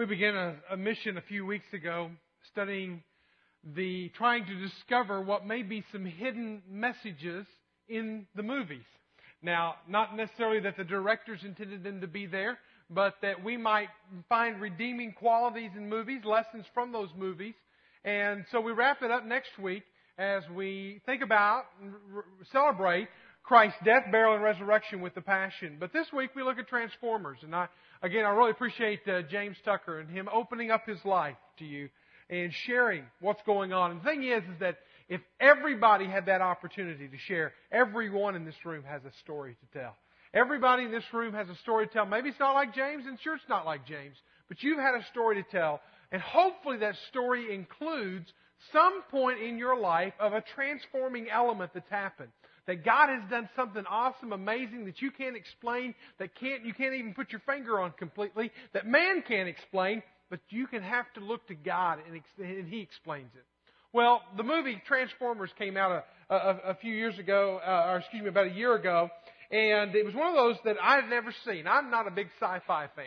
We began a, a, mission a few weeks ago studying the, trying to discover what may be some hidden messages in the movies. Now, not necessarily that the directors intended them to be there, but that we might find redeeming qualities in movies, lessons from those movies. And so we wrap it up next week as we think about and celebrate Christ's death, burial, and resurrection with the passion. But this week we look at Transformers. And I, again, I really appreciate uh, James Tucker and him opening up his life to you and sharing what's going on. And the thing is, is that if everybody had that opportunity to share, everyone in this room has a story to tell. Everybody in this room has a story to tell. Maybe it's not like James, and sure it's not like James, but you've had a story to tell. And hopefully that story includes some point in your life of a transforming element that's happened. That God has done something awesome, amazing that you can't explain, that can't, you can't even put your finger on completely, that man can't explain, but you can have to look to God and, and He explains it. Well, the movie Transformers came out a, a, a few years ago, uh, or excuse me, about a year ago, and it was one of those that I had never seen. I'm not a big sci-fi fan,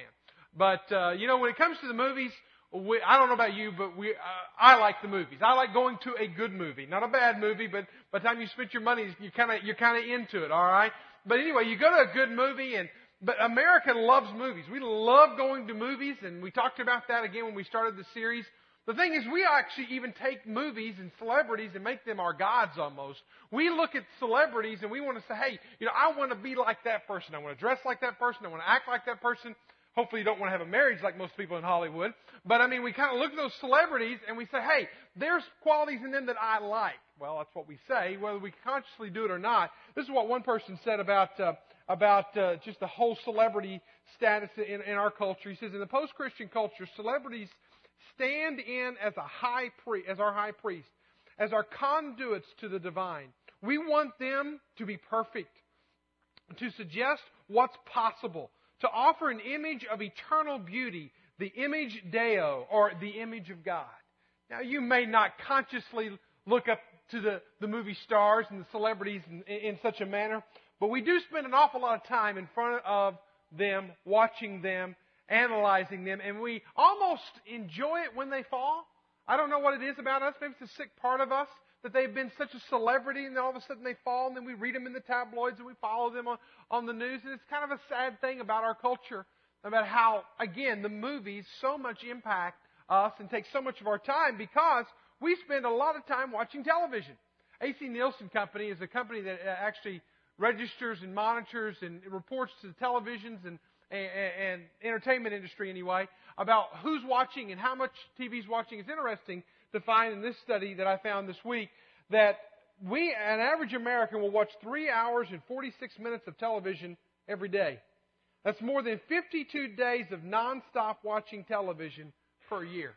but uh, you know, when it comes to the movies, we, I don't know about you, but we, uh, I like the movies. I like going to a good movie, not a bad movie, but by the time you spend your money, you kind of you're kind of into it. All right. But anyway, you go to a good movie, and but America loves movies. We love going to movies, and we talked about that again when we started the series. The thing is, we actually even take movies and celebrities and make them our gods almost. We look at celebrities and we want to say, hey, you know, I want to be like that person. I want to dress like that person. I want to act like that person. Hopefully you don't want to have a marriage like most people in Hollywood. But I mean, we kind of look at those celebrities and we say, hey, there's qualities in them that I like. Well, that's what we say, whether we consciously do it or not. This is what one person said about, uh, about uh, just the whole celebrity status in, in our culture. He says, in the post-Christian culture, celebrities stand in as a high priest, as our high priest, as our conduits to the divine. We want them to be perfect, to suggest what's possible, to offer an image of eternal beauty, the imago Dei, or the image of God. Now, you may not consciously look up to the, the movie stars and the celebrities in, in such a manner, but we do spend an awful lot of time in front of them, watching them, analyzing them, and we almost enjoy it when they fall. I don't know what it is about us. Maybe it's a sick part of us that they've been such a celebrity and then all of a sudden they fall and then we read them in the tabloids and we follow them on, on the news. And it's kind of a sad thing about our culture about how, again, the movies so much impact us and take so much of our time because we spend a lot of time watching television. AC Nielsen Company is a company that uh, actually registers and monitors and reports to the televisions and and, entertainment industry anyway about who's watching and how much TV's watching. It's interesting to find in this study that I found this week that we, an average American, will watch three hours and 46 minutes of television every day. That's more than 52 days of nonstop watching television per year.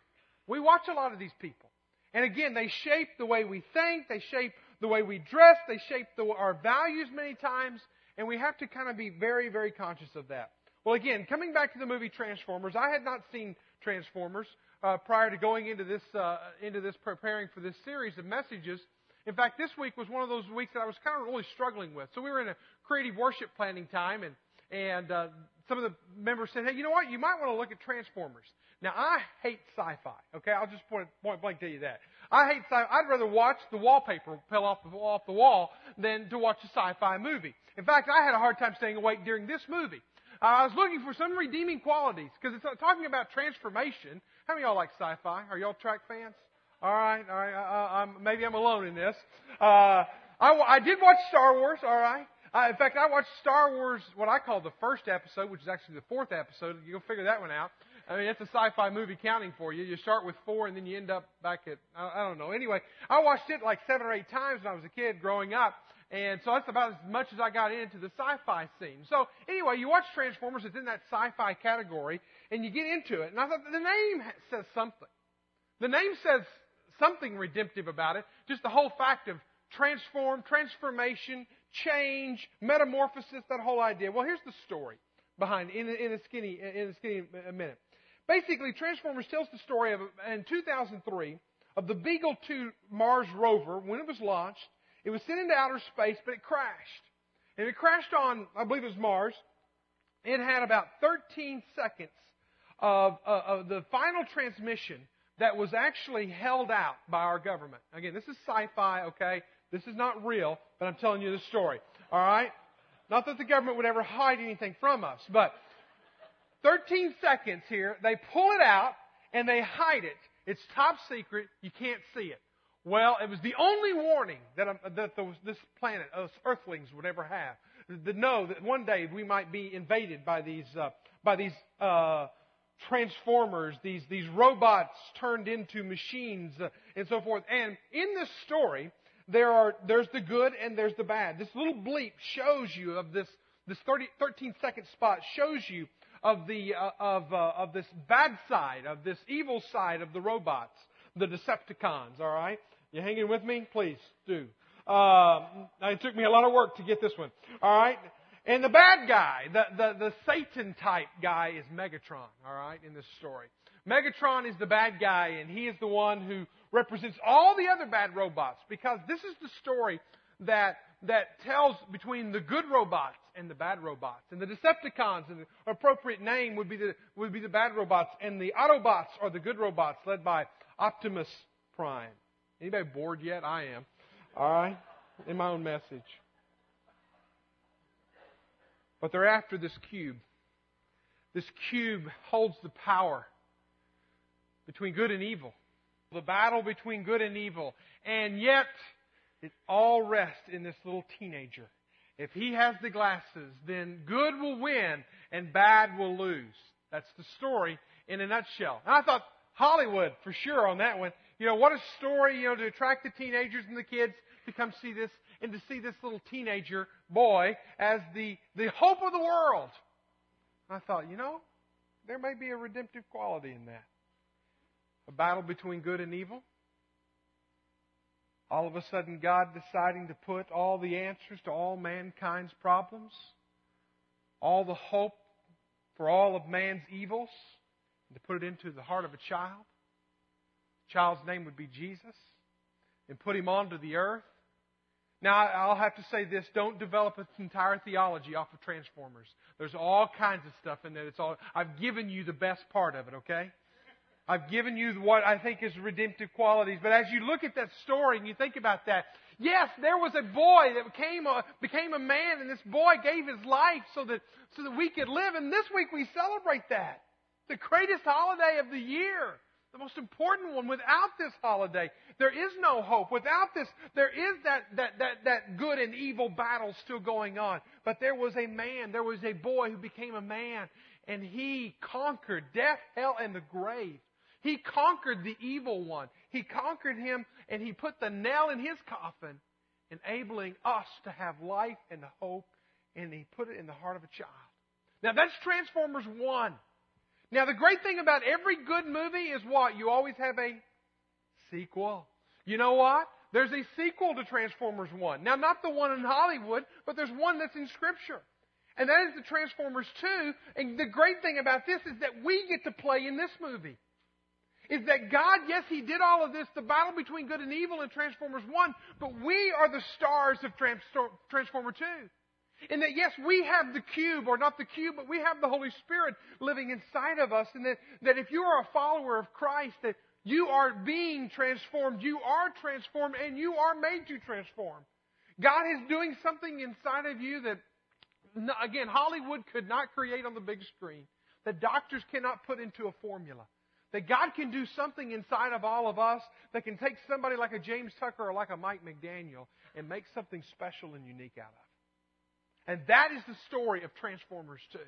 We watch a lot of these people. And again, they shape the way we think, they shape the way we dress, they shape the, our values many times, and we have to kind of be very, very conscious of that. Well, again, coming back to the movie Transformers, I had not seen Transformers uh, prior to going into this uh, into this preparing for this series of messages. In fact, this week was one of those weeks that I was kind of really struggling with. So we were in a creative worship planning time, and and uh, some of the members said, "Hey, you know what? You might want to look at Transformers." Now, I hate sci-fi. Okay, I'll just point point blank tell you that. I hate sci. Fi I'd rather watch the wallpaper peel off the off the wall than to watch a sci-fi movie. In fact, I had a hard time staying awake during this movie Uh, I was looking for some redeeming qualities because it's uh, talking about transformation. How many of y'all like sci-fi? Are y'all Trek fans? All right, all right. I, I'm, maybe I'm alone in this. Uh, I, I did watch Star Wars. All right. Uh, in fact, I watched Star Wars, what I call the first episode, which is actually the fourth episode. You'll figure that one out. I mean, it's a sci-fi movie counting for you. You start with four and then you end up back at, I, I don't know. Anyway, I watched it like seven or eight times when I was a kid growing up. And so that's about as much as I got into the sci-fi scene. So anyway, you watch Transformers, it's in that sci-fi category, and you get into it. And I thought the name says something. The name says something redemptive about it. Just the whole fact of transform, transformation, change, metamorphosis, that whole idea. Well, here's the story behind in, in a skinny in a skinny minute. Basically, Transformers tells the story of in 2003 of the Beagle 2 Mars rover when it was launched it was sent into outer space, but it crashed. And it crashed on, I believe it was Mars. It had about 13 seconds of, uh, of the final transmission that was actually held out by our government. Again, this is sci-fi, okay? This is not real, but I'm telling you the story. All right? Not that the government would ever hide anything from us, but 13 seconds here, they pull it out and they hide it. It's top secret. You can't see it. Well, it was the only warning that, um, that the, this planet, us Earthlings, would ever have. To know that one day we might be invaded by these, uh, by these uh, transformers, these, these robots turned into machines, uh, and so forth. And in this story, there are, there's the good and there's the bad. This little bleep shows you of this, this 30, 13 second spot shows you of the, uh, of, uh, of this bad side, of this evil side of the robots, the Decepticons, alright? You hanging with me? Please do. Uh, it took me a lot of work to get this one. Alright? And the bad guy, the, the, the Satan type guy is Megatron, alright, in this story. Megatron is the bad guy, and he is the one who represents all the other bad robots, because this is the story that, that tells between the good robots and the bad robots. And the Decepticons, and the appropriate name would be the, would be the bad robots, and the Autobots are the good robots, led by Optimus Prime. Anybody bored yet? I am. Alright? In my own message. But they're after this cube. This cube holds the power between good and evil. The battle between good and evil. And yet, it all rests in this little teenager. If he has the glasses, then good will win and bad will lose. That's the story in a nutshell. And I thought Hollywood for sure on that one. You know, what a story, you know, to attract the teenagers and the kids to come see this and to see this little teenager boy as the, the hope of the world. I thought, you know, there may be a redemptive quality in that. A battle between good and evil. All of a sudden, God deciding to put all the answers to all mankind's problems, all the hope for all of man's evils, and to put it into the heart of a child. Child's name would be Jesus, and put him onto the earth now, I'll have to say this don't develop an entire theology off of Transformers. There's all kinds of stuff in there. It's all, I've given you the best part of it, okay? I've given you what I think is redemptive qualities. But as you look at that story and you think about that, yes, there was a boy that became a, became a man, and this boy gave his life so that, so that we could live. And this week we celebrate that. The greatest holiday of the year the most important one. Without this holiday, there is no hope. Without this, there is that, that, that, that good and evil battle still going on. But there was a man, there was a boy who became a man, and he conquered death, hell, and the grave. He conquered the evil one. He conquered him, and he put the nail in his coffin, enabling us to have life and hope, and he put it in the heart of a child. Now that's Transformers 1. Now, the great thing about every good movie is what? You always have a sequel. You know what? There's a sequel to Transformers 1. Now, not the one in Hollywood, but there's one that's in Scripture. And that is the Transformers 2. And the great thing about this is that we get to play in this movie. Is that God, yes, He did all of this, the battle between good and evil in Transformers 1, but we are the stars of Transformer 2. And that yes, we have the cube, or not the cube, but we have the Holy Spirit living inside of us. And that, that if you are a follower of Christ, that you are being transformed, you are transformed, and you are made to transform. God is doing something inside of you that, again, Hollywood could not create on the big screen. That doctors cannot put into a formula. That God can do something inside of all of us that can take somebody like a James Tucker or like a Mike McDaniel and make something special and unique out of. And that is the story of Transformers 2.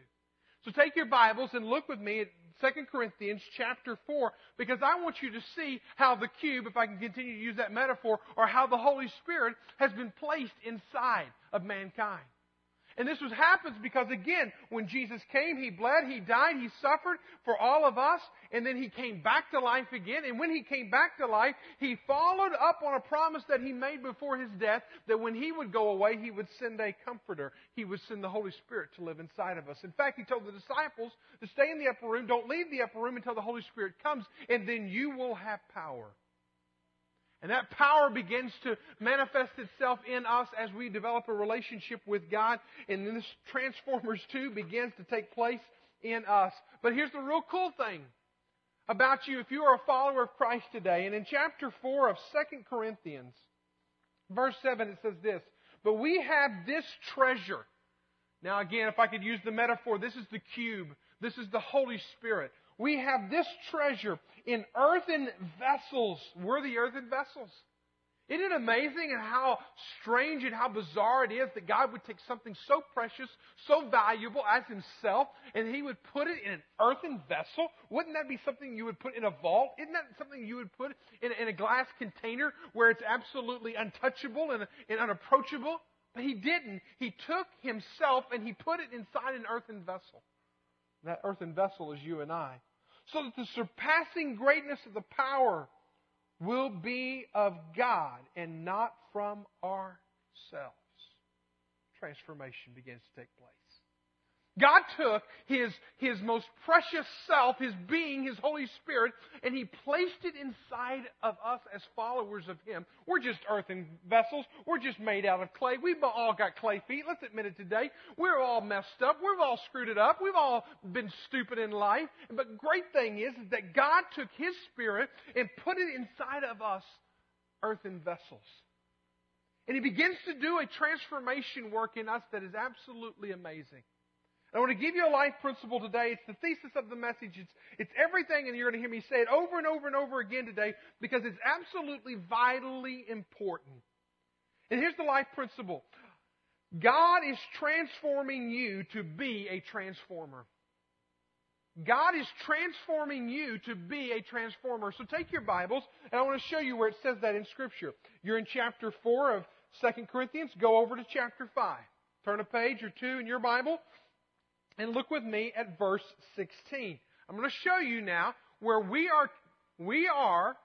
So take your Bibles and look with me at 2 Corinthians chapter 4 because I want you to see how the cube, if I can continue to use that metaphor, or how the Holy Spirit has been placed inside of mankind. And this was happens because again, when Jesus came, He bled, He died, He suffered for all of us, and then He came back to life again. And when He came back to life, He followed up on a promise that He made before His death that when He would go away, He would send a comforter. He would send the Holy Spirit to live inside of us. In fact, He told the disciples to stay in the upper room, don't leave the upper room until the Holy Spirit comes, and then you will have power. And that power begins to manifest itself in us as we develop a relationship with God. And then this Transformers 2 begins to take place in us. But here's the real cool thing about you if you are a follower of Christ today. And in chapter 4 of 2 Corinthians, verse 7, it says this But we have this treasure. Now, again, if I could use the metaphor, this is the cube, this is the Holy Spirit. We have this treasure in earthen vessels. We're the earthen vessels. Isn't it amazing and how strange and how bizarre it is that God would take something so precious, so valuable as Himself, and He would put it in an earthen vessel? Wouldn't that be something you would put in a vault? Isn't that something you would put in, in a glass container where it's absolutely untouchable and, and unapproachable? But He didn't. He took Himself and He put it inside an earthen vessel. That earthen vessel is you and I. So that the surpassing greatness of the power will be of God and not from ourselves. Transformation begins to take place. God took his, his most precious self, his being, his Holy Spirit, and he placed it inside of us as followers of him. We're just earthen vessels. We're just made out of clay. We've all got clay feet. Let's admit it today. We're all messed up. We've all screwed it up. We've all been stupid in life. But great thing is, is that God took his spirit and put it inside of us earthen vessels. And he begins to do a transformation work in us that is absolutely amazing. I want to give you a life principle today. It's the thesis of the message. It's, it's everything, and you're going to hear me say it over and over and over again today because it's absolutely vitally important. And here's the life principle God is transforming you to be a transformer. God is transforming you to be a transformer. So take your Bibles, and I want to show you where it says that in Scripture. You're in chapter 4 of 2 Corinthians. Go over to chapter 5. Turn a page or two in your Bible and look with me at verse 16. I'm going to show you now where we are, we are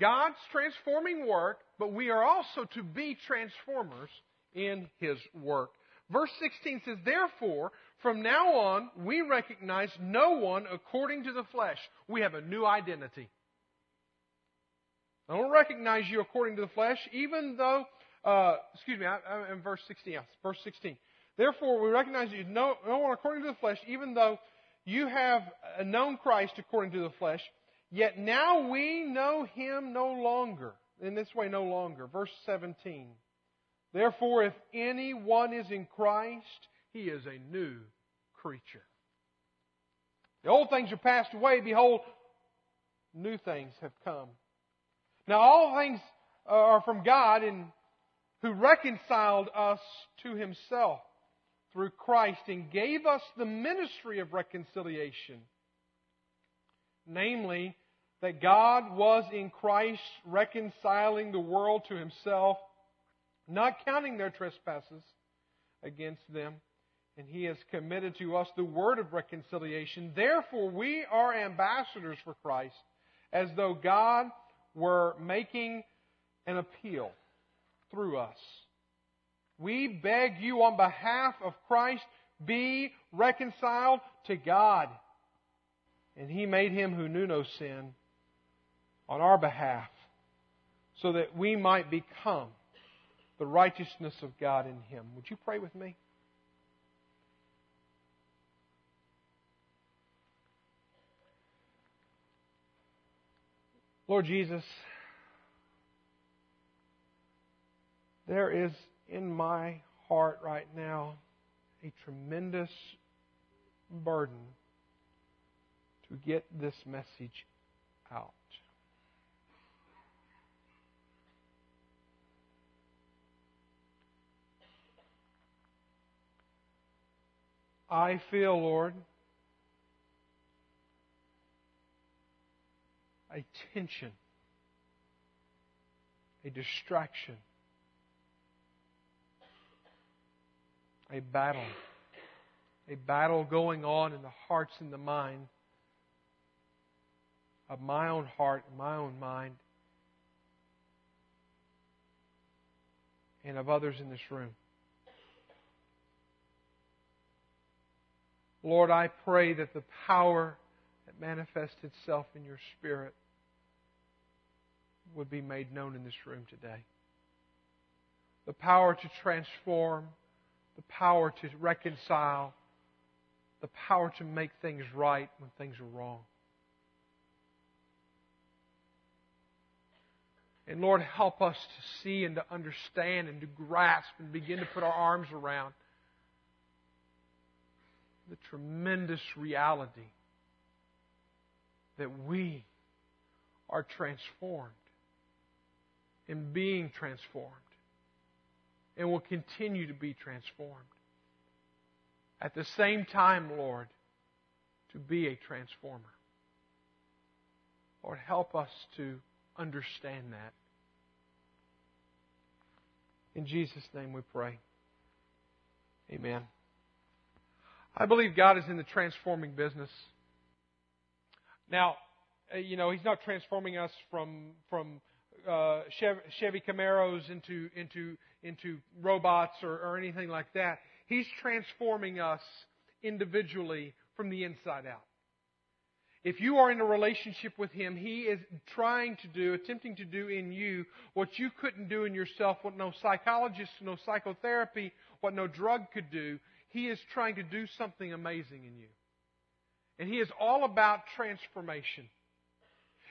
God's transforming work, but we are also to be transformers in His work. Verse 16 says, Therefore, from now on, we recognize no one according to the flesh. We have a new identity. I don't recognize you according to the flesh, even though, uh, excuse me, I, I'm in verse 16. Yes, verse 16. Therefore, we recognize you no, no one according to the flesh, even though you have uh, known Christ according to the flesh. Yet now we know him no longer. In this way, no longer. Verse 17. Therefore, if anyone is in Christ, he is a new creature. The old things are passed away. Behold, new things have come. Now, all things uh, are from God and who reconciled us to himself through Christ and gave us the ministry of reconciliation. Namely, that God was in Christ reconciling the world to himself, not counting their trespasses against them, and he has committed to us the word of reconciliation. Therefore, we are ambassadors for Christ, as though God were making an appeal through us. We beg you on behalf of Christ, be reconciled to God. And he made him who knew no sin on our behalf so that we might become the righteousness of God in him. Would you pray with me? Lord Jesus, there is in my heart right now a tremendous burden to get this message out. I feel, Lord, a tension, a distraction a battle. A battle going on in the hearts and the mind of my own heart my own mind and of others in this room. Lord, I pray that the power that manifests itself in your Spirit would be made known in this room today. The power to transform the power to reconcile, the power to make things right when things are wrong. And Lord, help us to see and to understand and to grasp and begin to put our arms around the tremendous reality that we are transformed and being transformed and will continue to be transformed. At the same time, Lord, to be a transformer. Lord, help us to understand that. In Jesus' name we pray. Amen. I believe God is in the transforming business. Now, uh, you know, He's not transforming us from from uh, Chevy Camaros into into into robots or, or anything like that. He's transforming us individually from the inside out. If you are in a relationship with Him, He is trying to do, attempting to do in you what you couldn't do in yourself, what no psychologist, no psychotherapy, what no drug could do. He is trying to do something amazing in you. And He is all about transformation.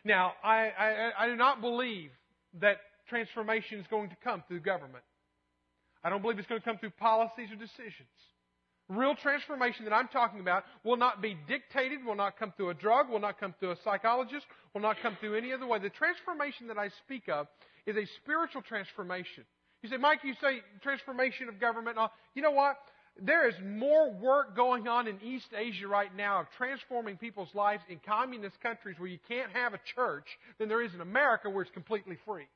Now, I, I, I do not believe that transformation is going to come through government. I don't believe it's going to come through policies or decisions. Real transformation that I'm talking about will not be dictated, will not come through a drug, will not come through a psychologist, will not come through any other way. The transformation that I speak of is a spiritual transformation. You say, Mike, you say transformation of government. You know what? There is more work going on in East Asia right now of transforming people's lives in communist countries where you can't have a church than there is in America where it's completely free.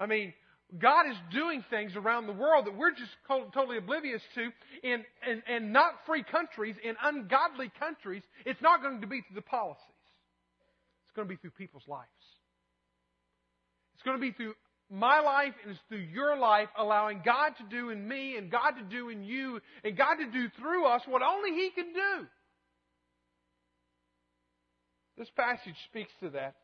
I mean, God is doing things around the world that we're just totally oblivious to in, in, in not free countries, in ungodly countries. It's not going to be through the policies. It's going to be through people's lives. It's going to be through my life and it's through your life, allowing God to do in me and God to do in you and God to do through us what only He can do. This passage speaks to that.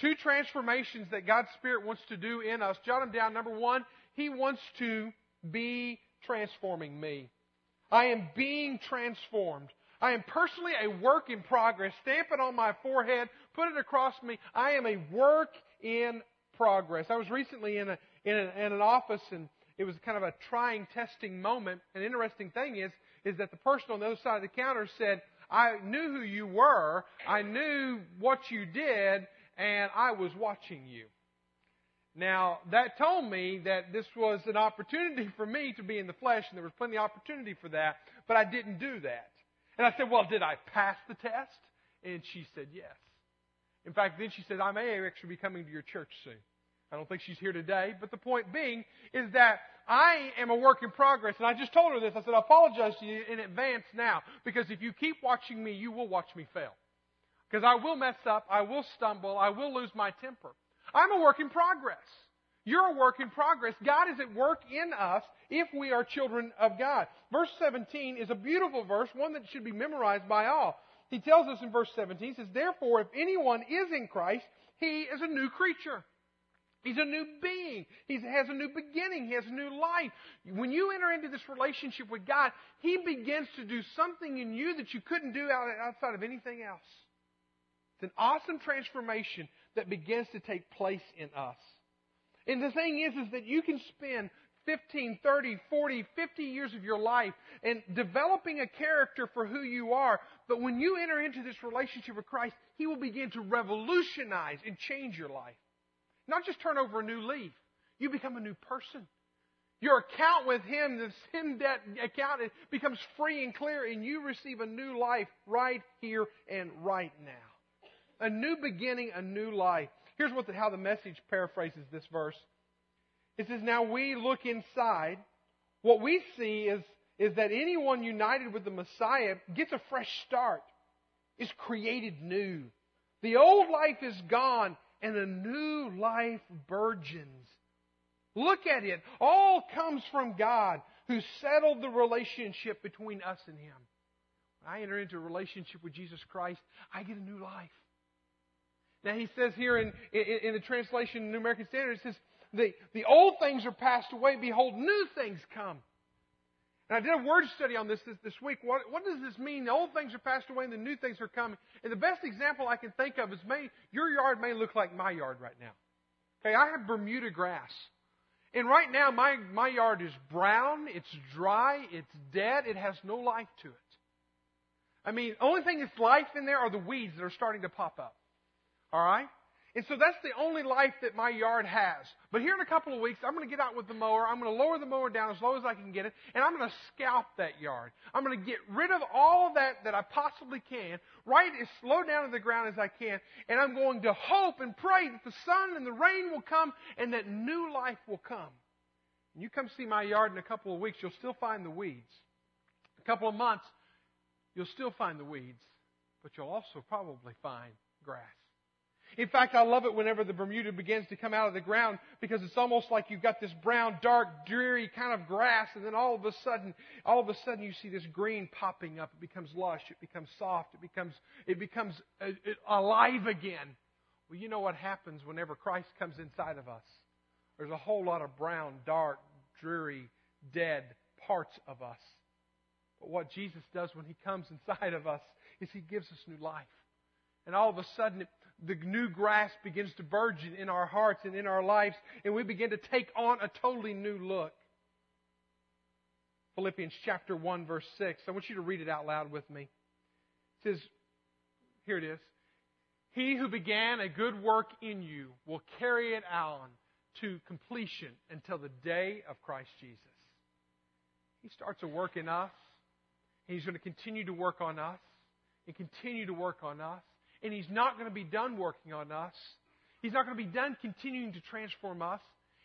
Two transformations that God's Spirit wants to do in us. Jot them down. Number one, He wants to be transforming me. I am being transformed. I am personally a work in progress. Stamp it on my forehead. Put it across me. I am a work in progress. I was recently in, a, in, a, in an office and it was kind of a trying, testing moment. An interesting thing is, is that the person on the other side of the counter said, I knew who you were. I knew what you did and I was watching you. Now, that told me that this was an opportunity for me to be in the flesh, and there was plenty of opportunity for that, but I didn't do that. And I said, Well, did I pass the test? And she said, Yes. In fact, then she said, I may actually be coming to your church soon. I don't think she's here today, but the point being is that I am a work in progress. And I just told her this. I said, I apologize to you in advance now, because if you keep watching me, you will watch me fail. Because I will mess up, I will stumble, I will lose my temper. I'm a work in progress. You're a work in progress. God is at work in us if we are children of God. Verse 17 is a beautiful verse, one that should be memorized by all. He tells us in verse 17, he says, Therefore, if anyone is in Christ, he is a new creature. He's a new being. He has a new beginning. He has a new life. When you enter into this relationship with God, He begins to do something in you that you couldn't do outside of anything else. It's an awesome transformation that begins to take place in us. And the thing is, is that you can spend 15, 30, 40, 50 years of your life and developing a character for who you are. But when you enter into this relationship with Christ, He will begin to revolutionize and change your life. Not just turn over a new leaf. You become a new person. Your account with Him, the sin debt account, becomes free and clear, and you receive a new life right here and right now. A new beginning, a new life. Here's what the, how the message paraphrases this verse. It says, Now we look inside. What we see is, is that anyone united with the Messiah gets a fresh start, is created new. The old life is gone, and a new life burgeons. Look at it. All comes from God who settled the relationship between us and Him. When I enter into a relationship with Jesus Christ, I get a new life. Now he says here in, in, in the translation, New American Standard, it says, the, the old things are passed away. Behold, new things come. And I did a word study on this this, this week. What, what does this mean? The old things are passed away and the new things are coming. And the best example I can think of is may, your yard may look like my yard right now. Okay, I have Bermuda grass. And right now my, my yard is brown, it's dry, it's dead, it has no life to it. I mean, the only thing that's life in there are the weeds that are starting to pop up. Alright? And so that's the only life that my yard has. But here in a couple of weeks, I'm going to get out with the mower. I'm going to lower the mower down as low as I can get it, and I'm going to scalp that yard. I'm going to get rid of all that that I possibly can, right as low down to the ground as I can, and I'm going to hope and pray that the sun and the rain will come and that new life will come. And you come see my yard in a couple of weeks, you'll still find the weeds. A couple of months, you'll still find the weeds, but you'll also probably find grass. In fact, I love it whenever the Bermuda begins to come out of the ground because it's almost like you've got this brown, dark, dreary kind of grass and then all of a sudden, all of a sudden you see this green popping up. It becomes lush. It becomes soft. It becomes, it becomes uh, alive again. Well, you know what happens whenever Christ comes inside of us? There's a whole lot of brown, dark, dreary, dead parts of us. But what Jesus does when He comes inside of us is He gives us new life. And all of a sudden, it, the new grass begins to burgeon in our hearts and in our lives, and we begin to take on a totally new look. Philippians chapter 1, verse 6. I want you to read it out loud with me. It says, here it is. He who began a good work in you will carry it on to completion until the day of Christ Jesus. He starts a work in us. He's going to continue to work on us and continue to work on us and He's not going to be done working on us. He's not going to be done continuing to transform us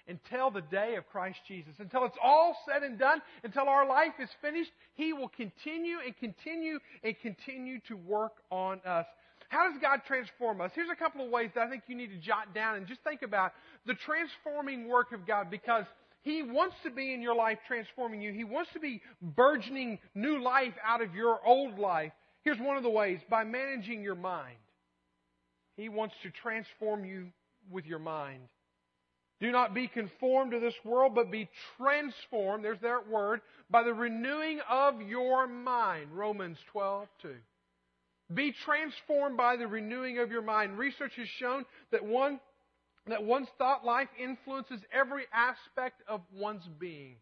until the day of Christ Jesus. Until it's all said and done, until our life is finished, He will continue and continue and continue to work on us. How does God transform us? Here's a couple of ways that I think you need to jot down and just think about the transforming work of God because He wants to be in your life transforming you. He wants to be burgeoning new life out of your old life. Here's one of the ways by managing your mind. He wants to transform you with your mind. Do not be conformed to this world, but be transformed, there's that word, by the renewing of your mind. Romans 12, 2. Be transformed by the renewing of your mind. Research has shown that one that one's thought life influences every aspect of one's being.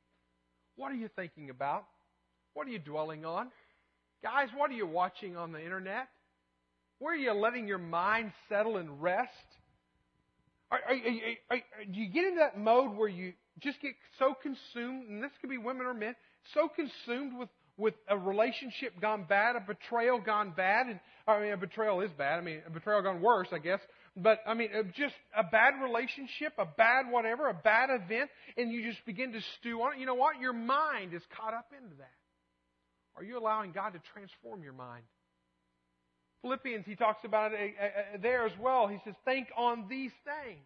What are you thinking about? What are you dwelling on? Guys, what are you watching on the internet? Where are you letting your mind settle and rest? Are, are, are, do you get into that mode where you just get so consumed, and this could be women or men, so consumed with, with a relationship gone bad, a betrayal gone bad, and I mean, a betrayal is bad. I mean, a betrayal gone worse, I guess. But I mean, uh, just a bad relationship, a bad whatever, a bad event, and you just begin to stew on it. You know what? Your mind is caught up into that. Are you allowing God to transform your mind? Philippians, he talks about it uh, uh, there as well. He says, think on these things.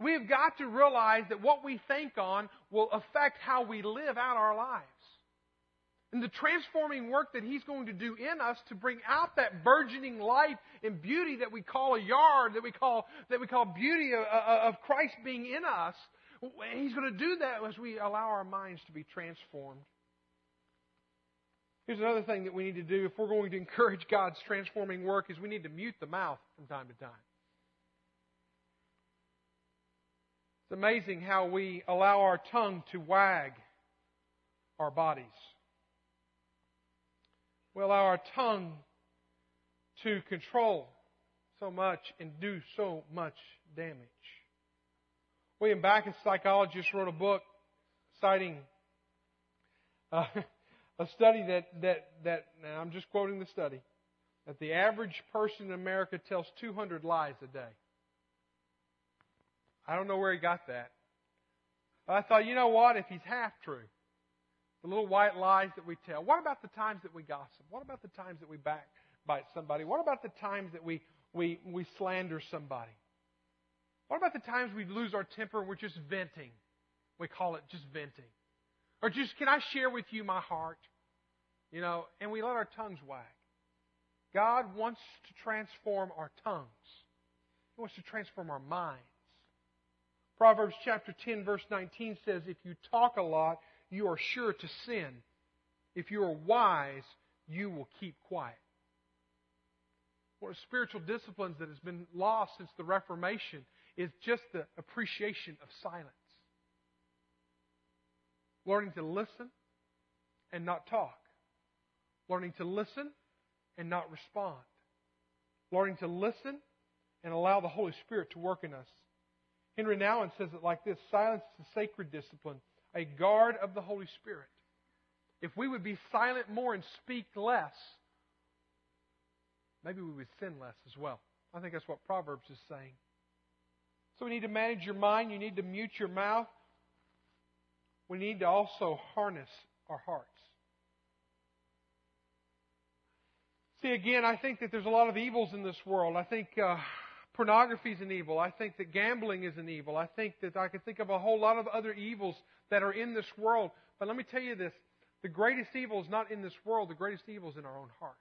We have got to realize that what we think on will affect how we live out our lives. And the transforming work that He's going to do in us to bring out that burgeoning life and beauty that we call a yard, that we call, that we call beauty of, of Christ being in us, He's going to do that as we allow our minds to be transformed. Here's another thing that we need to do if we're going to encourage God's transforming work is we need to mute the mouth from time to time. It's amazing how we allow our tongue to wag our bodies. We allow our tongue to control so much and do so much damage. William Backus, psychologist, wrote a book citing uh, a study that, that, that now I'm just quoting the study, that the average person in America tells 200 lies a day. I don't know where he got that. But I thought, you know what? If he's half true, the little white lies that we tell, what about the times that we gossip? What about the times that we backbite somebody? What about the times that we, we, we slander somebody? What about the times we lose our temper and we're just venting? We call it just venting. Or just, can I share with you my heart? You know, and we let our tongues wag. God wants to transform our tongues. He wants to transform our minds. Proverbs chapter 10 verse 19 says, if you talk a lot, you are sure to sin. If you are wise, you will keep quiet. One of the spiritual disciplines that has been lost since the Reformation is just the appreciation of silence. Learning to listen and not talk. Learning to listen and not respond. Learning to listen and allow the Holy Spirit to work in us. Henri Nouwen says it like this Silence is a sacred discipline, a guard of the Holy Spirit. If we would be silent more and speak less, maybe we would sin less as well. I think that's what Proverbs is saying. So we need to manage your mind. You need to mute your mouth. We need to also harness our hearts. See, again, I think that there's a lot of evils in this world. I think uh, pornography is an evil. I think that gambling is an evil. I think that I can think of a whole lot of other evils that are in this world. But let me tell you this the greatest evil is not in this world, the greatest evil is in our own hearts.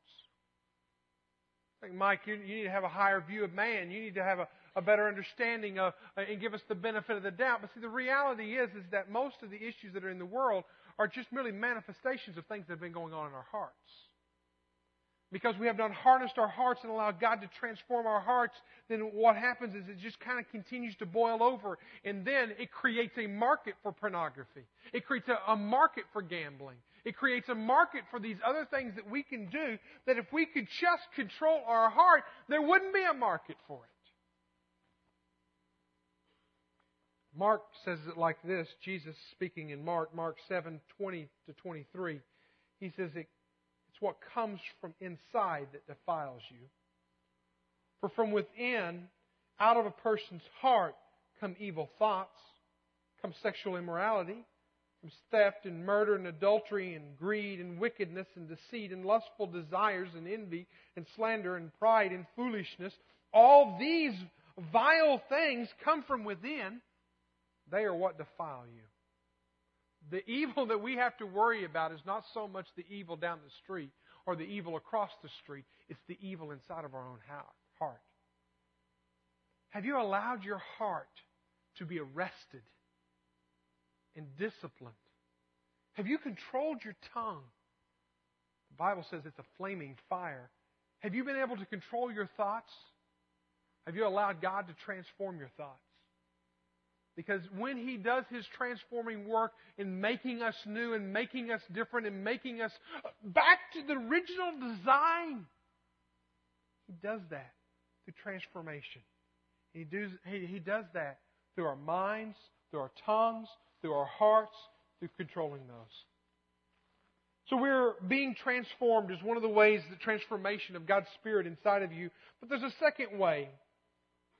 Think, Mike, you, you need to have a higher view of man. You need to have a, a better understanding of, uh, and give us the benefit of the doubt. But see, the reality is, is that most of the issues that are in the world are just merely manifestations of things that have been going on in our hearts. Because we have not harnessed our hearts and allowed God to transform our hearts, then what happens is it just kind of continues to boil over. And then it creates a market for pornography. It creates a, a market for gambling. It creates a market for these other things that we can do that if we could just control our heart, there wouldn't be a market for it. Mark says it like this, Jesus speaking in Mark, Mark 7, 20 to 23. He says it, it's what comes from inside that defiles you. For from within, out of a person's heart, come evil thoughts, come sexual immorality, from theft and murder and adultery and greed and wickedness and deceit and lustful desires and envy and slander and pride and foolishness. All these vile things come from within. They are what defile you. The evil that we have to worry about is not so much the evil down the street or the evil across the street, it's the evil inside of our own heart. Have you allowed your heart to be arrested and disciplined? Have you controlled your tongue? The Bible says it's a flaming fire. Have you been able to control your thoughts? Have you allowed God to transform your thoughts? Because when He does His transforming work in making us new and making us different and making us uh, back to the original design, He does that through transformation. He, does, he, he does that through our minds, through our tongues, through our hearts, through controlling those. So we're being transformed is one of the ways the transformation of God's Spirit inside of you. But there's a second way.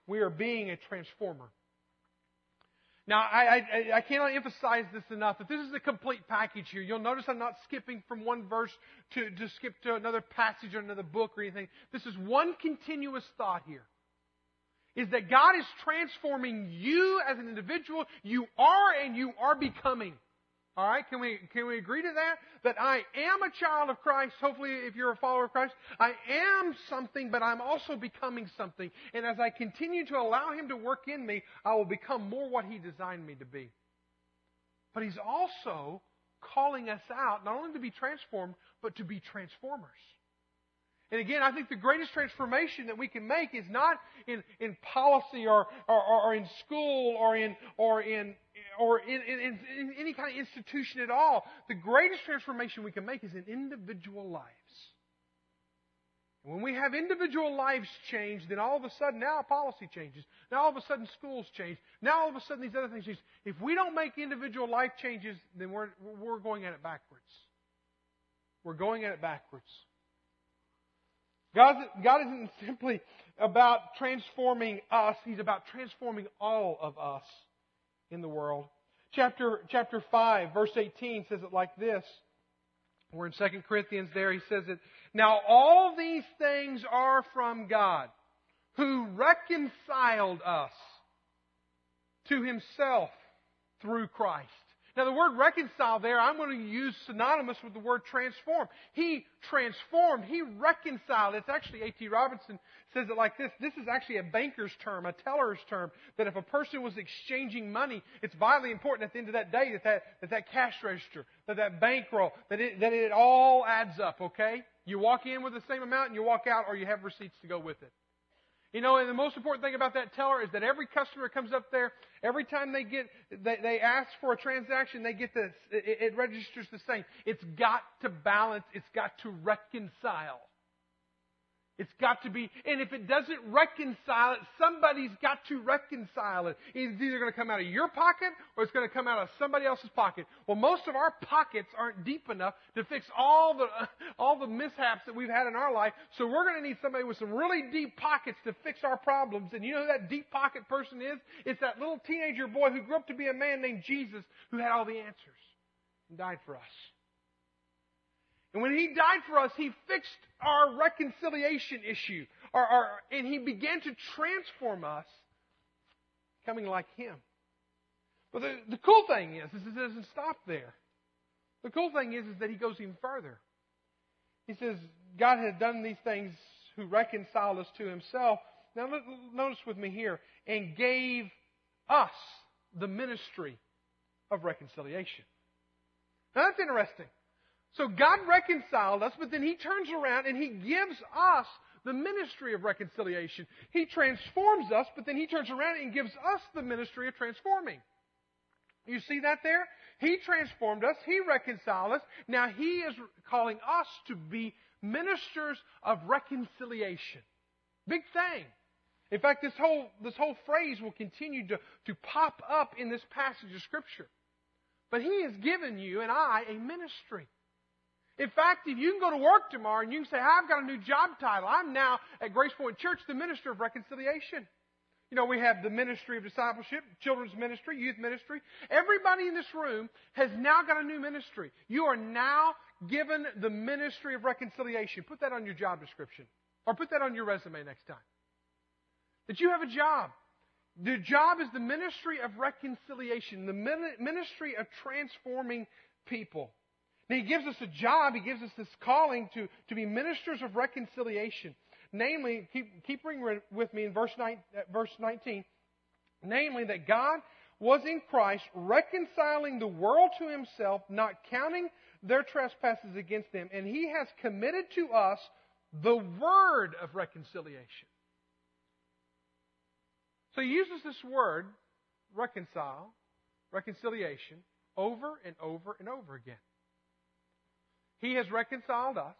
We are being a transformer. Now, I, I, I, cannot emphasize this enough that this is a complete package here. You'll notice I'm not skipping from one verse to, to skip to another passage or another book or anything. This is one continuous thought here is that God is transforming you as an individual. You are and you are becoming. All right, can we can we agree to that? That I am a child of Christ. Hopefully, if you're a follower of Christ, I am something, but I'm also becoming something. And as I continue to allow Him to work in me, I will become more what He designed me to be. But He's also calling us out not only to be transformed, but to be transformers. And again, I think the greatest transformation that we can make is not in, in policy or, or, or in school or in, or in, or in, in, in any kind of institution at all. The greatest transformation we can make is in individual lives. When we have individual lives change, then all of a sudden now policy changes. Now all of a sudden schools change. Now all of a sudden these other things change. If we don't make individual life changes, then we're, we're going at it backwards. We're going at it backwards. God, God isn't simply about transforming us, He's about transforming all of us in the world. Chapter, chapter 5, verse 18 says it like this. We're in 2 Corinthians there. He says it. Now all these things are from God, who reconciled us to Himself through Christ Now, the word reconcile there, I'm going to use synonymous with the word transform. He transformed, he reconciled. It's actually, A.T. Robertson says it like this this is actually a banker's term, a teller's term, that if a person was exchanging money, it's vitally important at the end of that day that that, that, that cash register, that that bankroll, that it, that it all adds up, okay? You walk in with the same amount and you walk out, or you have receipts to go with it. You know, and the most important thing about that teller is that every customer comes up there, every time they get, they, they ask for a transaction, they get this, it, it registers the same. It's got to balance, it's got to reconcile. It's got to be, and if it doesn't reconcile it, somebody's got to reconcile it. It's either going to come out of your pocket or it's going to come out of somebody else's pocket. Well, most of our pockets aren't deep enough to fix all the, all the mishaps that we've had in our life. So we're going to need somebody with some really deep pockets to fix our problems. And you know who that deep pocket person is? It's that little teenager boy who grew up to be a man named Jesus who had all the answers and died for us. And when He died for us, He fixed our reconciliation issue. Our, our, and He began to transform us, coming like Him. But the, the cool thing is, is it doesn't stop there. The cool thing is, is that He goes even further. He says, God had done these things who reconciled us to Himself. Now, notice with me here, and gave us the ministry of reconciliation. Now, that's interesting. So God reconciled us, but then He turns around and He gives us the ministry of reconciliation. He transforms us, but then He turns around and gives us the ministry of transforming. You see that there? He transformed us. He reconciled us. Now He is calling us to be ministers of reconciliation. Big thing. In fact, this whole, this whole phrase will continue to, to pop up in this passage of Scripture. But He has given you and I a ministry. In fact, if you can go to work tomorrow and you can say, I've got a new job title. I'm now at Grace Point Church, the minister of reconciliation. You know, we have the ministry of discipleship, children's ministry, youth ministry. Everybody in this room has now got a new ministry. You are now given the ministry of reconciliation. Put that on your job description. Or put that on your resume next time. That you have a job. The job is the ministry of reconciliation, the ministry of transforming people. Now, he gives us a job, he gives us this calling to, to be ministers of reconciliation. Namely, keep, keep reading with me in verse, nine, uh, verse 19. Namely, that God was in Christ reconciling the world to himself, not counting their trespasses against them, and he has committed to us the word of reconciliation. So he uses this word, reconcile, reconciliation, over and over and over again. He has reconciled us.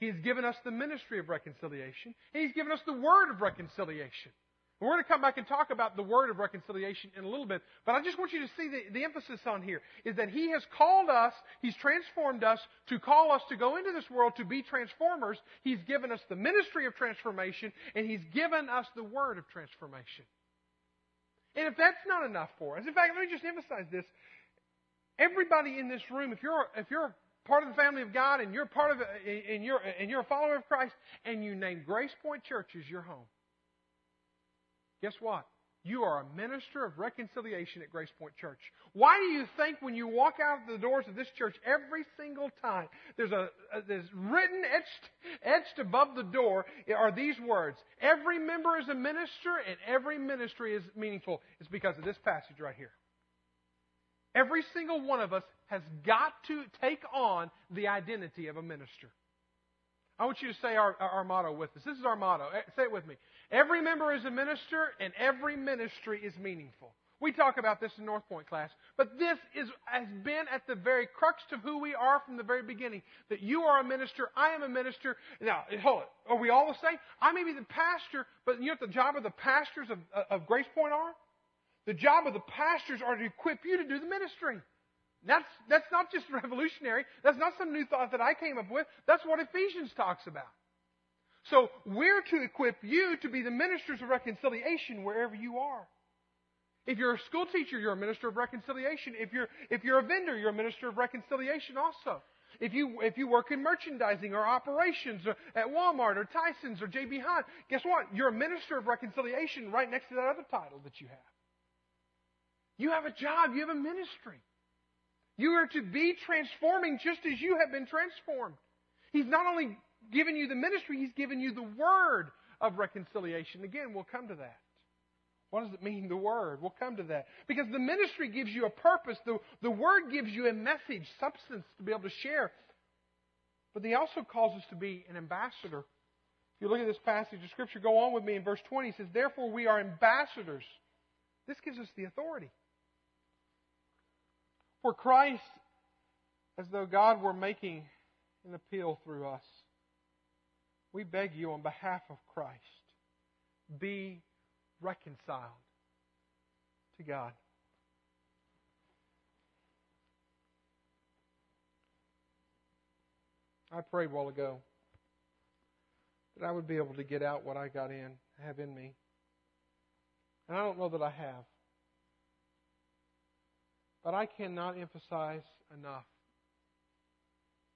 He has given us the ministry of reconciliation. He's given us the word of reconciliation. We're going to come back and talk about the word of reconciliation in a little bit, but I just want you to see the, the, emphasis on here is that He has called us, He's transformed us to call us to go into this world to be transformers. He's given us the ministry of transformation, and He's given us the word of transformation. And if that's not enough for us, in fact, let me just emphasize this. Everybody in this room, if you're, if you're part of the family of God and you're part of and you're, and you're a follower of Christ and you name Grace Point Church as your home, guess what? You are a minister of reconciliation at Grace Point Church. Why do you think when you walk out the doors of this church every single time, there's a, a there's written etched etched above the door are these words: Every member is a minister, and every ministry is meaningful. It's because of this passage right here. Every single one of us has got to take on the identity of a minister. I want you to say our, our motto with us. This is our motto. Eh, say it with me. Every member is a minister, and every ministry is meaningful. We talk about this in North Point class, but this is, has been at the very crux of who we are from the very beginning. That you are a minister, I am a minister. Now, hold it. Are we all the same? I may be the pastor, but you know what the job of the pastors of, of Grace Point are? The job of the pastors are to equip you to do the ministry. That's, that's not just revolutionary. That's not some new thought that I came up with. That's what Ephesians talks about. So we're to equip you to be the ministers of reconciliation wherever you are. If you're a school teacher, you're a minister of reconciliation. If you're, if you're a vendor, you're a minister of reconciliation also. If you, if you work in merchandising or operations or at Walmart or Tyson's or J.B. Hunt, guess what? You're a minister of reconciliation right next to that other title that you have. You have a job. You have a ministry. You are to be transforming just as you have been transformed. He's not only given you the ministry, He's given you the word of reconciliation. Again, we'll come to that. What does it mean, the word? We'll come to that. Because the ministry gives you a purpose, the, the word gives you a message, substance to be able to share. But He also calls us to be an ambassador. If you look at this passage of Scripture, go on with me in verse 20. He says, Therefore, we are ambassadors. This gives us the authority. For Christ, as though God were making an appeal through us, we beg you on behalf of Christ, be reconciled to God. I prayed a while ago that I would be able to get out what I got in, have in me. And I don't know that I have. But I cannot emphasize enough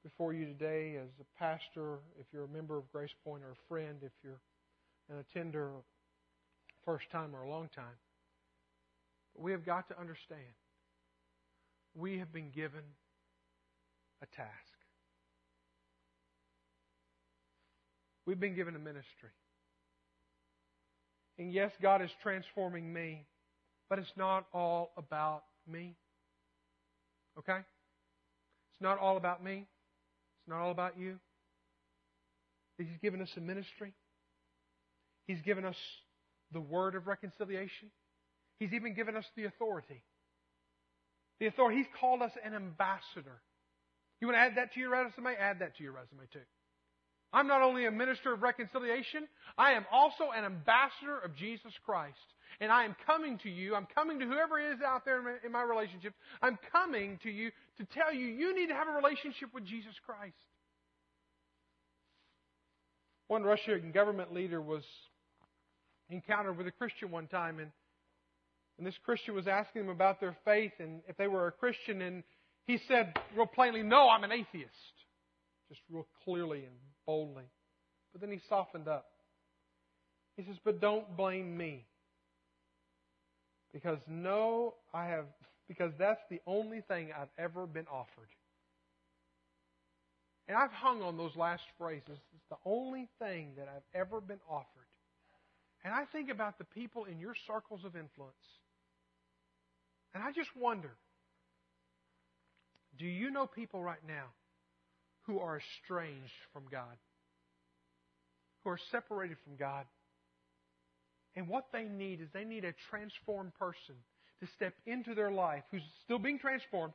before you today as a pastor, if you're a member of Grace Point or a friend, if you're an attender, first time or a long time. But we have got to understand we have been given a task. We've been given a ministry. And yes, God is transforming me, but it's not all about me. Okay? It's not all about me. It's not all about you. He's given us a ministry. He's given us the word of reconciliation. He's even given us the authority. The authority. He's called us an ambassador. You want to add that to your resume? Add that to your resume too. I'm not only a minister of reconciliation, I am also an ambassador of Jesus Christ. And I am coming to you, I'm coming to whoever is out there in my relationship, I'm coming to you to tell you you need to have a relationship with Jesus Christ. One Russian government leader was encountered with a Christian one time, and, and this Christian was asking them about their faith and if they were a Christian, and he said real plainly, No, I'm an atheist. Just real clearly and boldly. But then he softened up. He says, But don't blame me. Because no, I have, because that's the only thing I've ever been offered. And I've hung on those last phrases. It's the only thing that I've ever been offered. And I think about the people in your circles of influence. And I just wonder do you know people right now who are estranged from God, who are separated from God? And what they need is they need a transformed person to step into their life, who's still being transformed,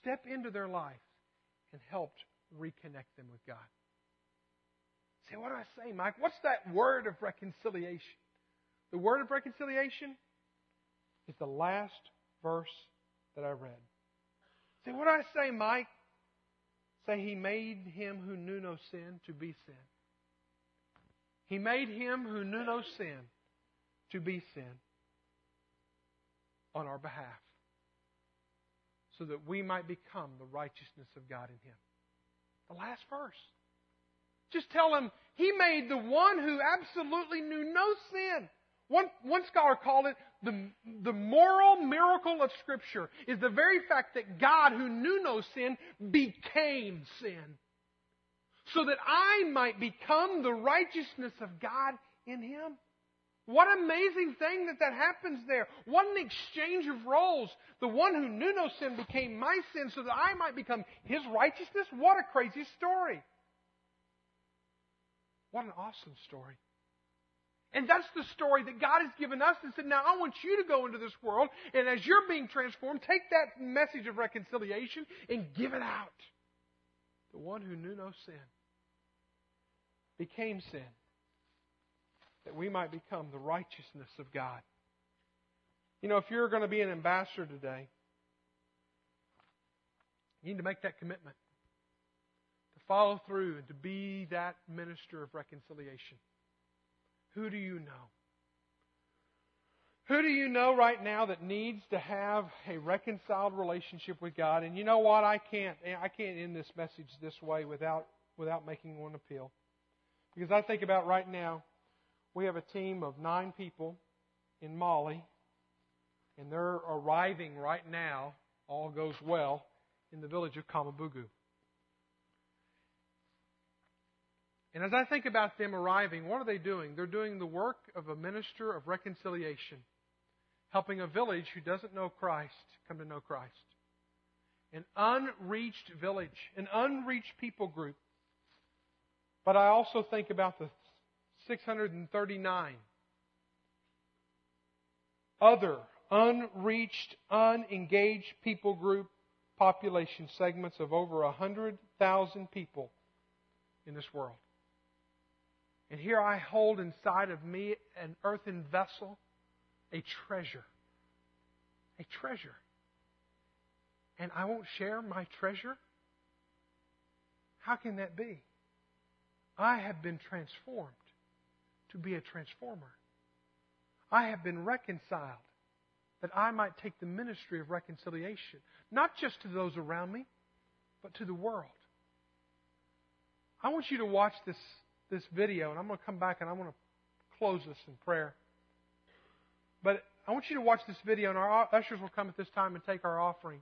step into their life and help reconnect them with God. Say, what do I say, Mike? What's that word of reconciliation? The word of reconciliation is the last verse that I read. Say, what do I say, Mike? Say, He made him who knew no sin to be sin. He made him who knew no sin to be sin on our behalf so that we might become the righteousness of God in him. The last verse. Just tell him he made the one who absolutely knew no sin. One, one scholar called it the, the moral miracle of Scripture is the very fact that God, who knew no sin, became sin. So that I might become the righteousness of God in Him. What amazing thing that that happens there. What an exchange of roles. The one who knew no sin became my sin so that I might become his righteousness. What a crazy story. What an awesome story. And that's the story that God has given us and said, now I want you to go into this world, and as you're being transformed, take that message of reconciliation and give it out. The one who knew no sin became sin that we might become the righteousness of God. You know, if you're going to be an ambassador today, you need to make that commitment to follow through and to be that minister of reconciliation. Who do you know? Who do you know right now that needs to have a reconciled relationship with God? And you know what? I can't I can't end this message this way without without making one appeal. Because I think about right now we have a team of nine people in Mali, and they're arriving right now, all goes well, in the village of Kamabugu. And as I think about them arriving, what are they doing? They're doing the work of a minister of reconciliation, helping a village who doesn't know Christ come to know Christ. An unreached village, an unreached people group. But I also think about the 639 other unreached, unengaged people group population segments of over 100,000 people in this world. And here I hold inside of me an earthen vessel, a treasure. A treasure. And I won't share my treasure? How can that be? I have been transformed to be a transformer. I have been reconciled that I might take the ministry of reconciliation, not just to those around me, but to the world. I want you to watch this this video, and I'm going to come back and I'm going to close this in prayer. But I want you to watch this video, and our ushers will come at this time and take our offering.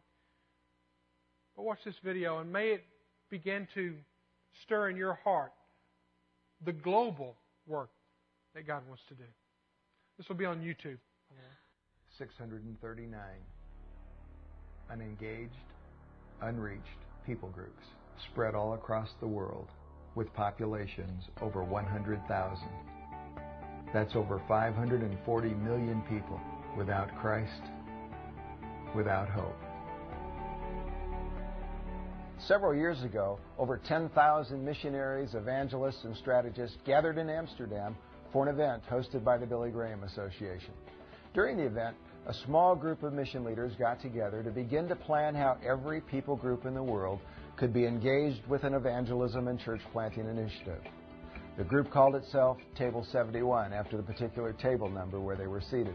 But watch this video, and may it begin to stir in your heart the global work that God wants to do. This will be on YouTube. 639 unengaged, unreached people groups spread all across the world with populations over 100,000. That's over 540 million people without Christ, without hope. Several years ago, over 10,000 missionaries, evangelists, and strategists gathered in Amsterdam for an event hosted by the Billy Graham Association. During the event, a small group of mission leaders got together to begin to plan how every people group in the world could be engaged with an evangelism and church planting initiative. The group called itself Table 71 after the particular table number where they were seated.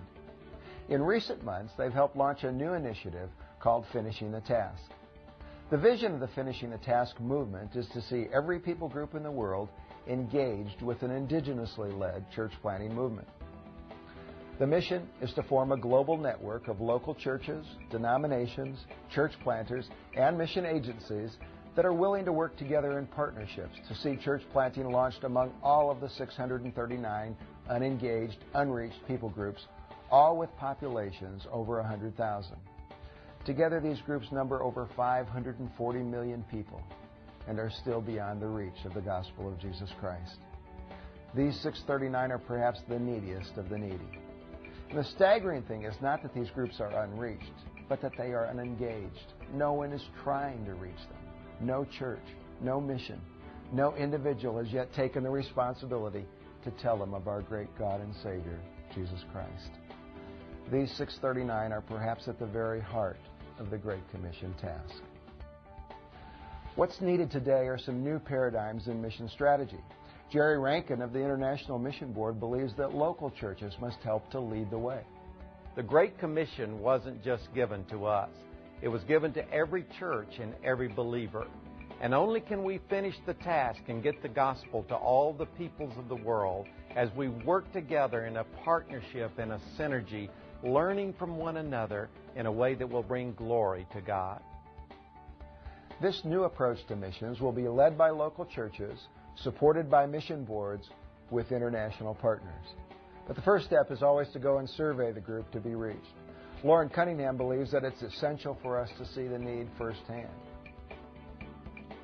In recent months, they've helped launch a new initiative called Finishing the Task. The vision of the Finishing the Task movement is to see every people group in the world engaged with an indigenously led church planting movement. The mission is to form a global network of local churches, denominations, church planters, and mission agencies that are willing to work together in partnerships to see church planting launched among all of the 639 unengaged, unreached people groups, all with populations over 100,000. Together, these groups number over 540 million people and are still beyond the reach of the gospel of Jesus Christ. These 639 are perhaps the neediest of the needy. The staggering thing is not that these groups are unreached, but that they are unengaged. No one is trying to reach them. No church, no mission, no individual has yet taken the responsibility to tell them of our great God and Savior, Jesus Christ. These 639 are perhaps at the very heart of the Great Commission task. What's needed today are some new paradigms in mission strategy. Jerry Rankin of the International Mission Board believes that local churches must help to lead the way. The Great Commission wasn't just given to us. It was given to every church and every believer. And only can we finish the task and get the gospel to all the peoples of the world as we work together in a partnership and a synergy, learning from one another in a way that will bring glory to God. This new approach to missions will be led by local churches, supported by mission boards, with international partners. But the first step is always to go and survey the group to be reached. Loren Cunningham believes that it's essential for us to see the need firsthand.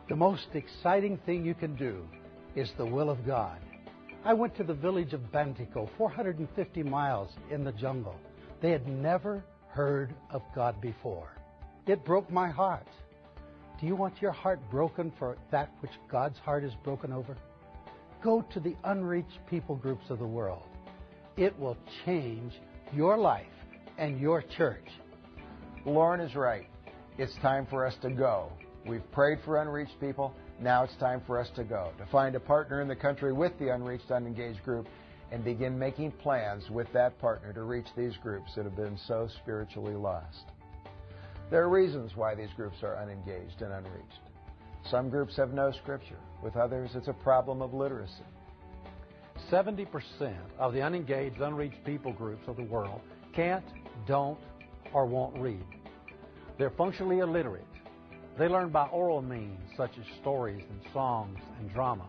The most exciting thing you can do is the will of God. I went to the village of Bantico, 450 miles in the jungle. They had never heard of God before. It broke my heart. Do you want your heart broken for that which God's heart is broken over? Go to the unreached people groups of the world. It will change your life and your church. Loren is right. It's time for us to go. We've prayed for unreached people. Now it's time for us to go, to find a partner in the country with the unreached, unengaged group, and begin making plans with that partner to reach these groups that have been so spiritually lost. There are reasons why these groups are unengaged and unreached. Some groups have no scripture. With others, it's a problem of literacy. 70% of the unengaged, unreached people groups of the world can't, don't, or won't read. They're functionally illiterate. They learn by oral means, such as stories and songs and drama.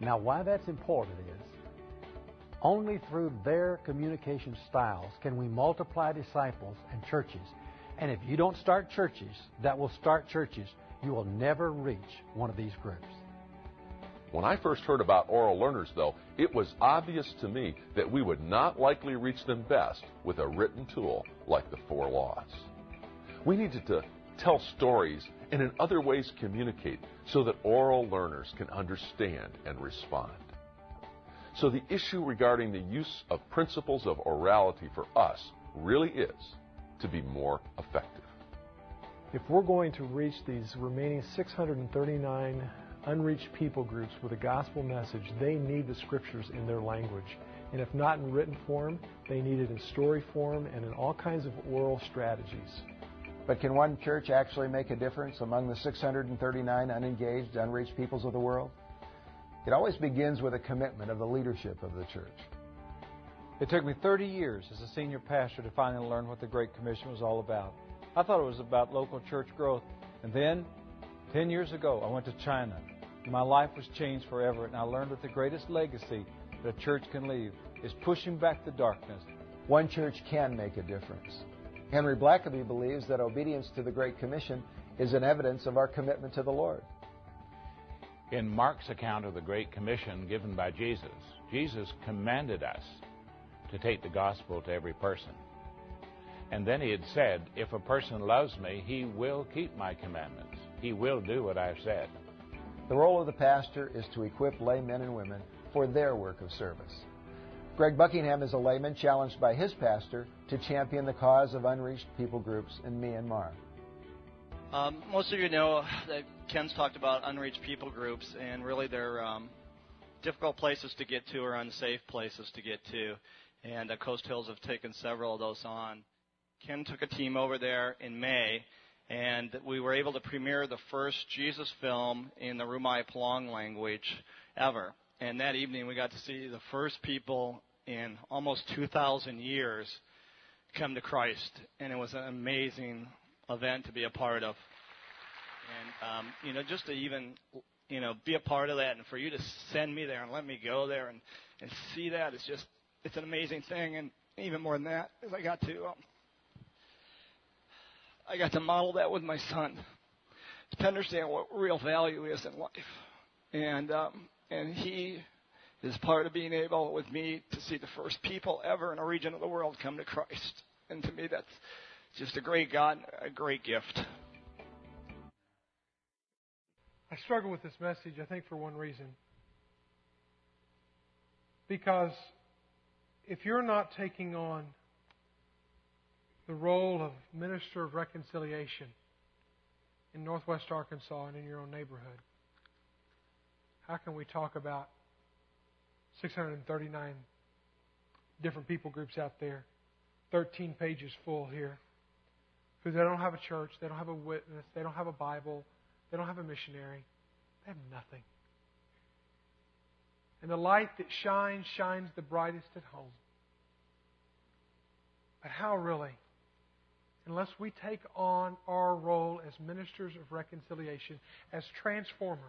Now, why that's important is only through their communication styles can we multiply disciples and churches. And if you don't start churches that will start churches, you will never reach one of these groups. When I first heard about oral learners, though, it was obvious to me that we would not likely reach them best with a written tool like the Four Laws. We needed to tell stories and in other ways communicate so that oral learners can understand and respond. So the issue regarding the use of principles of orality for us really is to be more effective. If we're going to reach these remaining 639 unreached people groups with a gospel message, they need the scriptures in their language. And if not in written form, they need it in story form and in all kinds of oral strategies. But can one church actually make a difference among the 639 unengaged, unreached peoples of the world? It always begins with a commitment of the leadership of the church. It took me 30 years as a senior pastor to finally learn what the Great Commission was all about. I thought it was about local church growth. And then, 10 years ago, I went to China. My life was changed forever, and I learned that the greatest legacy that a church can leave is pushing back the darkness. One church can make a difference. Henry Blackaby believes that obedience to the Great Commission is an evidence of our commitment to the Lord. In Mark's account of the Great Commission given by Jesus, Jesus commanded us to take the gospel to every person. And then he had said, If a person loves me, he will keep my commandments. He will do what I've said. The role of the pastor is to equip lay men and women for their work of service. Greg Buckingham is a layman challenged by his pastor to champion the cause of unreached people groups in Myanmar. Um, most of you know that Ken's talked about unreached people groups, and really they're um, difficult places to get to or unsafe places to get to. And uh, Coast Hills have taken several of those on. Ken took a team over there in May, and we were able to premiere the first Jesus film in the Rumai Palaung language ever. And that evening, we got to see the first people in almost 2,000 years come to Christ, and it was an amazing event to be a part of. And um, you know, just to even you know be a part of that, and for you to send me there and let me go there and and see that, it's just it's an amazing thing. And even more than that, is I got to um, I got to model that with my son to understand what real value is in life, and um, and he is part of being able with me to see the first people ever in a region of the world come to Christ. And to me, that's just a great God, a great gift. I struggle with this message, I think, for one reason. Because if you're not taking on the role of minister of reconciliation in Northwest Arkansas and in your own neighborhood, how can we talk about 639 different people groups out there, 13 pages full here, because they don't have a church, they don't have a witness, they don't have a Bible, they don't have a missionary, they have nothing. And the light that shines, shines the brightest at home. But how really? Unless we take on our role as ministers of reconciliation, as transformers,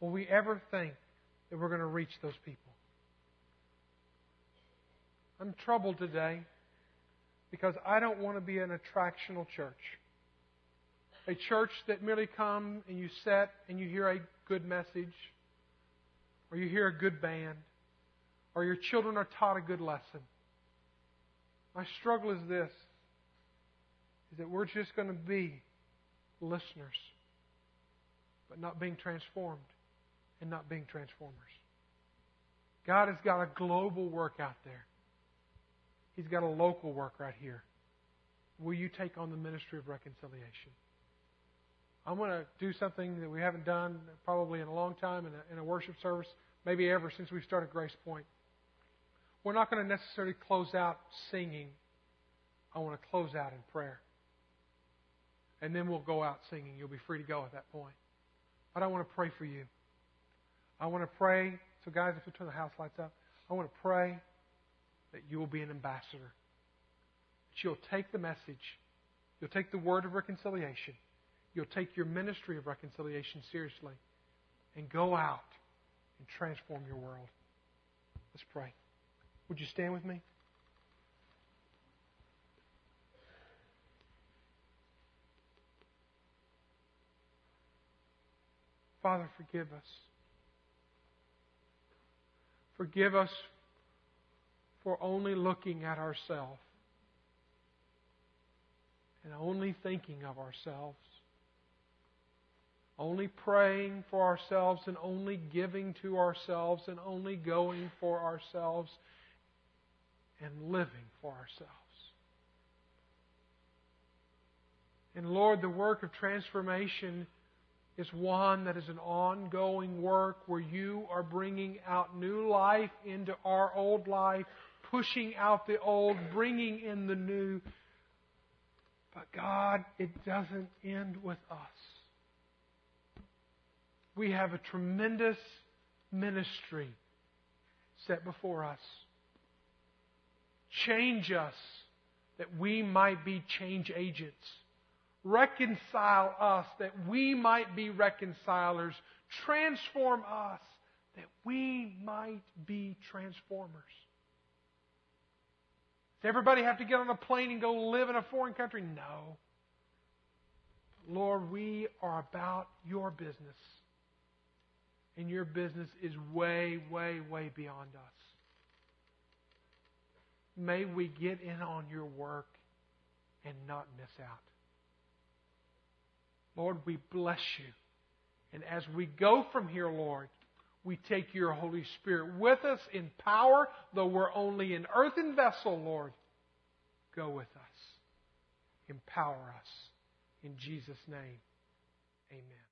will we ever think that we're going to reach those people? I'm troubled today because I don't want to be an attractional church. A church that merely come and you sit and you hear a good message, or you hear a good band, or your children are taught a good lesson. My struggle is this is that we're just going to be listeners, but not being transformed and not being transformers. God has got a global work out there. He's got a local work right here. Will you take on the ministry of reconciliation? I'm going to do something that we haven't done probably in a long time in a, in a worship service, maybe ever since we started Grace Point. We're not going to necessarily close out singing. I want to close out in prayer. And then we'll go out singing. You'll be free to go at that point. But I want to pray for you. I want to pray. So, guys, if you turn the house lights up, I want to pray that you will be an ambassador. That you'll take the message, you'll take the word of reconciliation, you'll take your ministry of reconciliation seriously and go out and transform your world. Let's pray. Would you stand with me? Father, forgive us. Forgive us for only looking at ourselves and only thinking of ourselves, only praying for ourselves and only giving to ourselves and only going for ourselves and living for ourselves. And Lord, the work of transformation is one that is an ongoing work where you are bringing out new life into our old life, pushing out the old, bringing in the new. But God, it doesn't end with us. We have a tremendous ministry set before us. Change us that we might be change agents Reconcile us that we might be reconcilers. Transform us that we might be transformers. Does everybody have to get on a plane and go live in a foreign country? No. Lord, we are about your business. And your business is way, way, way beyond us. May we get in on your work and not miss out. Lord, we bless you. And as we go from here, Lord, we take your Holy Spirit with us in power, though we're only an earthen vessel, Lord. Go with us. Empower us. In Jesus' name, amen.